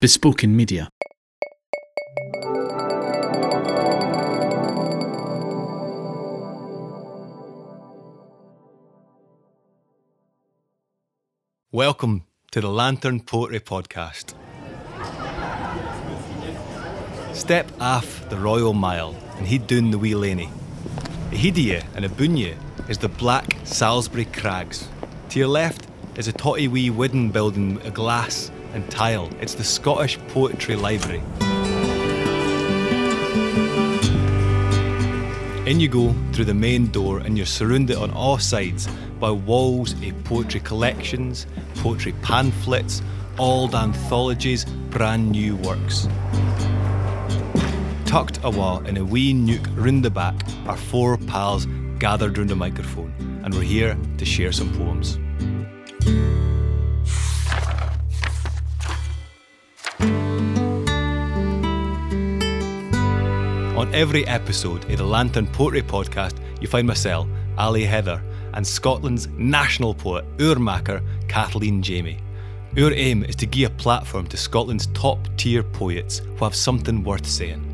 Bespoken Media. Welcome to the Lantern Poetry Podcast. Step aff the Royal Mile and heed down the wee laney. You and aboon you is the black Salisbury Crags. To your left is a totty wee wooden building of glass and tile. It's the Scottish Poetry Library. In you go through the main door, and you're surrounded on all sides by walls of poetry collections, poetry pamphlets, old anthologies, brand new works. Tucked awa in a wee nook round the back are four pals gathered round a microphone, and we're here to share some poems. On every episode of the Lantern Poetry Podcast, you find myself, Ali Heather, and Scotland's national poet, oor Makar, Kathleen Jamie. Our aim is to give a platform to Scotland's top tier poets who have something worth saying.